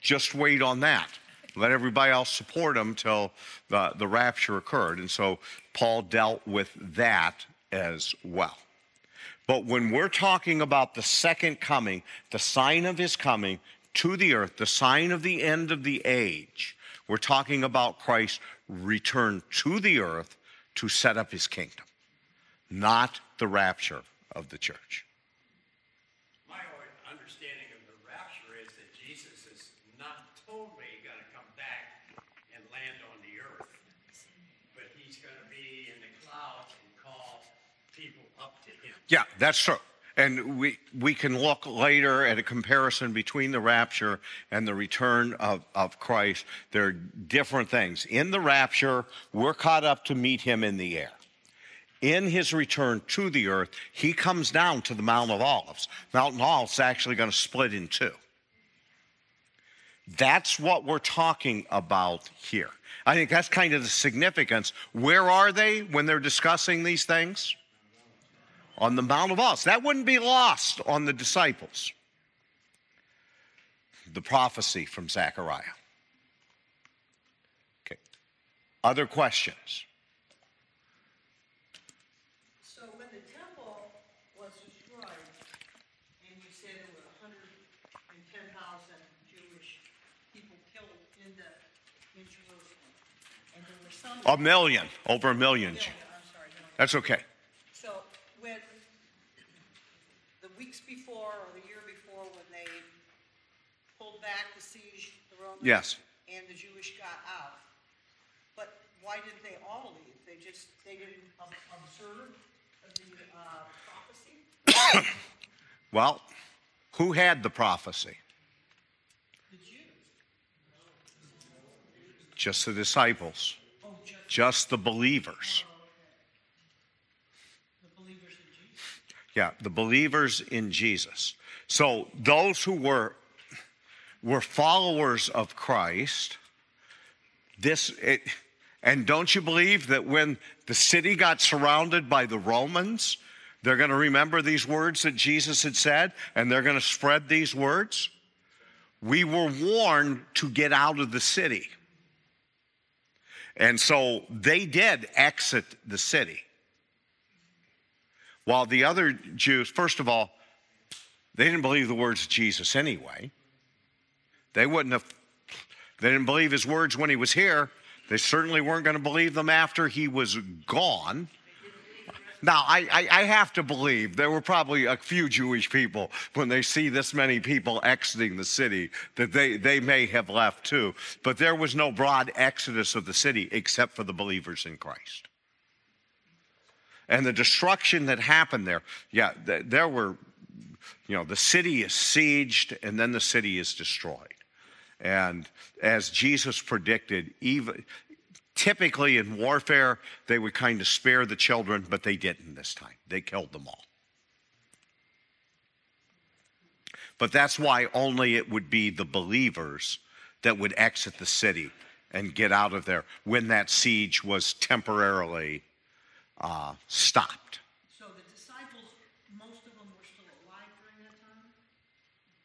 A: just wait on that. Let everybody else support them till the, the rapture occurred. And so Paul dealt with that as well. But when we're talking about the second coming, the sign of his coming to the earth, the sign of the end of the age, we're talking about Christ's return to the earth to set up his kingdom, not the rapture of the church.
E: My understanding of the rapture is that Jesus is not totally going to come back and land on the earth, but he's going to be in the clouds and call people up to him.
A: Yeah, that's true. And we, we can look later at a comparison between the rapture and the return of, of Christ. There are different things. In the rapture, we're caught up to meet him in the air. In his return to the earth, he comes down to the Mount of Olives. Mount of Olives is actually going to split in two. That's what we're talking about here. I think that's kind of the significance. Where are they when they're discussing these things? On the Mount of Olives. That wouldn't be lost on the disciples. the prophecy from Zechariah. Okay. Other questions?
F: So when the temple was destroyed, and you said there were hundred and ten thousand Jewish people killed in the, in Jerusalem, and there were some.
A: A million, over a million.
F: Million, I'm sorry, no.
A: That's okay.
F: So when, the weeks before or the year before, when they pulled back the siege, the Romans.
A: Yes.
F: And the Jewish got out, but why didn't they all leave? They just, they didn't observe the, uh, prophecy?
A: Well, who had the prophecy?
F: The Jews.
A: Just the disciples,
F: Oh, just
A: just the believers.
F: the believers in Jesus.
A: Yeah, the believers in Jesus. So those who were were followers of Christ, this it, and don't you believe that when the city got surrounded by the Romans, they're going to remember these words that Jesus had said and they're going to spread these words? We were warned to get out of the city. And so they did exit the city. While the other Jews, first of all, they didn't believe the words of Jesus anyway. They wouldn't have, they didn't believe his words when he was here. They certainly weren't going to believe them after he was gone. Now, I, I, I have to believe there were probably a few Jewish people when they see this many people exiting the city that they, they may have left too. But there was no broad exodus of the city except for the believers in Christ and the destruction that happened there yeah there were you know the city is sieged and then the city is destroyed and as jesus predicted even typically in warfare they would kind of spare the children but they didn't this time they killed them all but that's why only it would be the believers that would exit the city and get out of there when that siege was temporarily uh, stopped.
F: So the disciples, most of them were still alive during that time?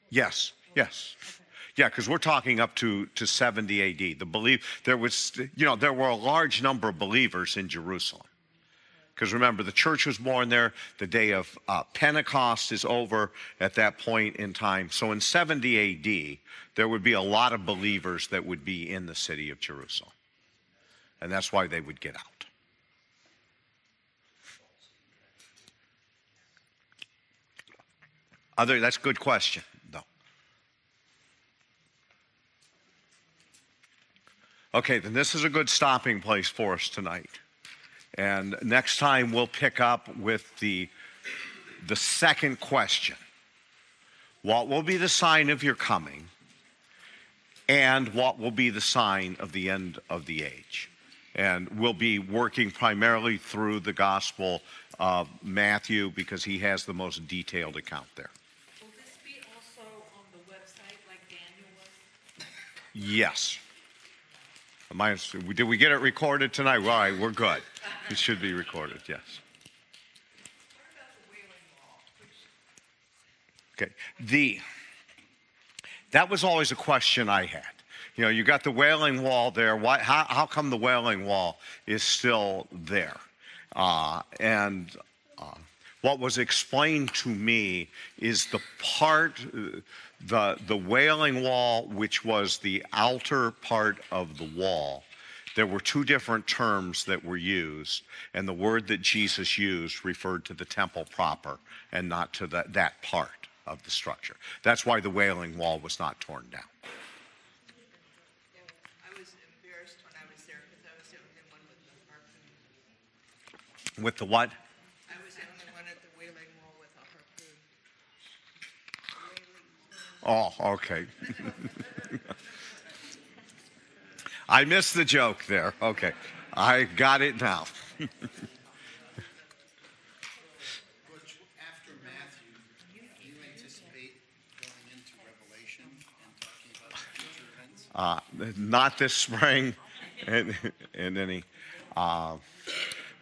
A: Yes, yes. Yeah, because we're talking up to, to 70 AD. The belief there was, you know, there were a large number of believers in Jerusalem. Because remember, the church was born there. The day of uh, Pentecost is over at that point in time. So in 70 AD, there would be a lot of believers that would be in the city of Jerusalem. And that's why they would get out. Other, that's a good question, though. Okay, then this is a good stopping place for us tonight. And next time we'll pick up with the, the second question What will be the sign of your coming? And what will be the sign of the end of the age? And we'll be working primarily through the Gospel of Matthew because he has the most detailed account there.
B: Will this be also on the website like Daniel was?
A: Yes. Did we get it recorded tonight? All right, we're good. It should be recorded, yes. Okay. The that was always a question I had. You know, you got the Wailing Wall there. Why? How, how come the Wailing Wall is still there? Uh, and what was explained to me is the part, the the Wailing Wall, which was the outer part of the wall. There were two different terms that were used, and the word that Jesus used referred to the temple proper and not to the, that part of the structure. That's why the Wailing Wall was not torn down.
G: With the embarrassed when I was there because I was the only one with the harpoon.
A: With the what?
G: I was the only one at the whaling wall with a harpoon.
A: Oh, okay. I missed the joke there. Okay. I got it now. Uh, not this spring and, and any. Uh,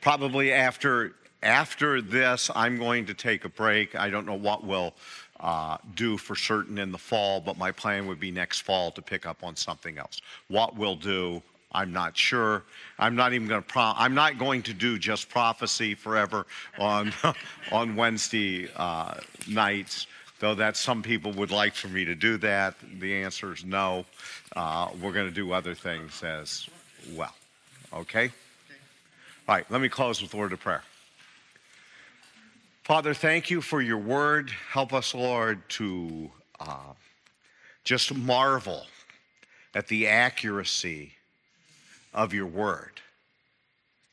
A: probably after after this, I'm going to take a break. I don't know what will uh, do for certain in the fall, but my plan would be next fall to pick up on something else. What we'll do, I'm not sure. I'm not even going to. Pro- I'm not going to do just prophecy forever on on Wednesday uh, nights. Though that some people would like for me to do that, the answer is no. Uh, we're going to do other things as well. Okay. All right. Let me close with a word of prayer. Father, thank you for your word. Help us, Lord, to uh, just marvel at the accuracy of your word.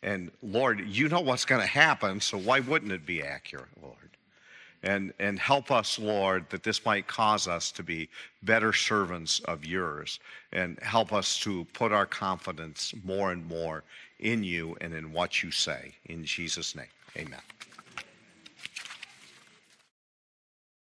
A: And Lord, you know what's going to happen, so why wouldn't it be accurate, Lord? And, and help us, Lord, that this might cause us to be better servants of yours and help us to put our confidence more and more in you and in what you say. In Jesus' name, amen.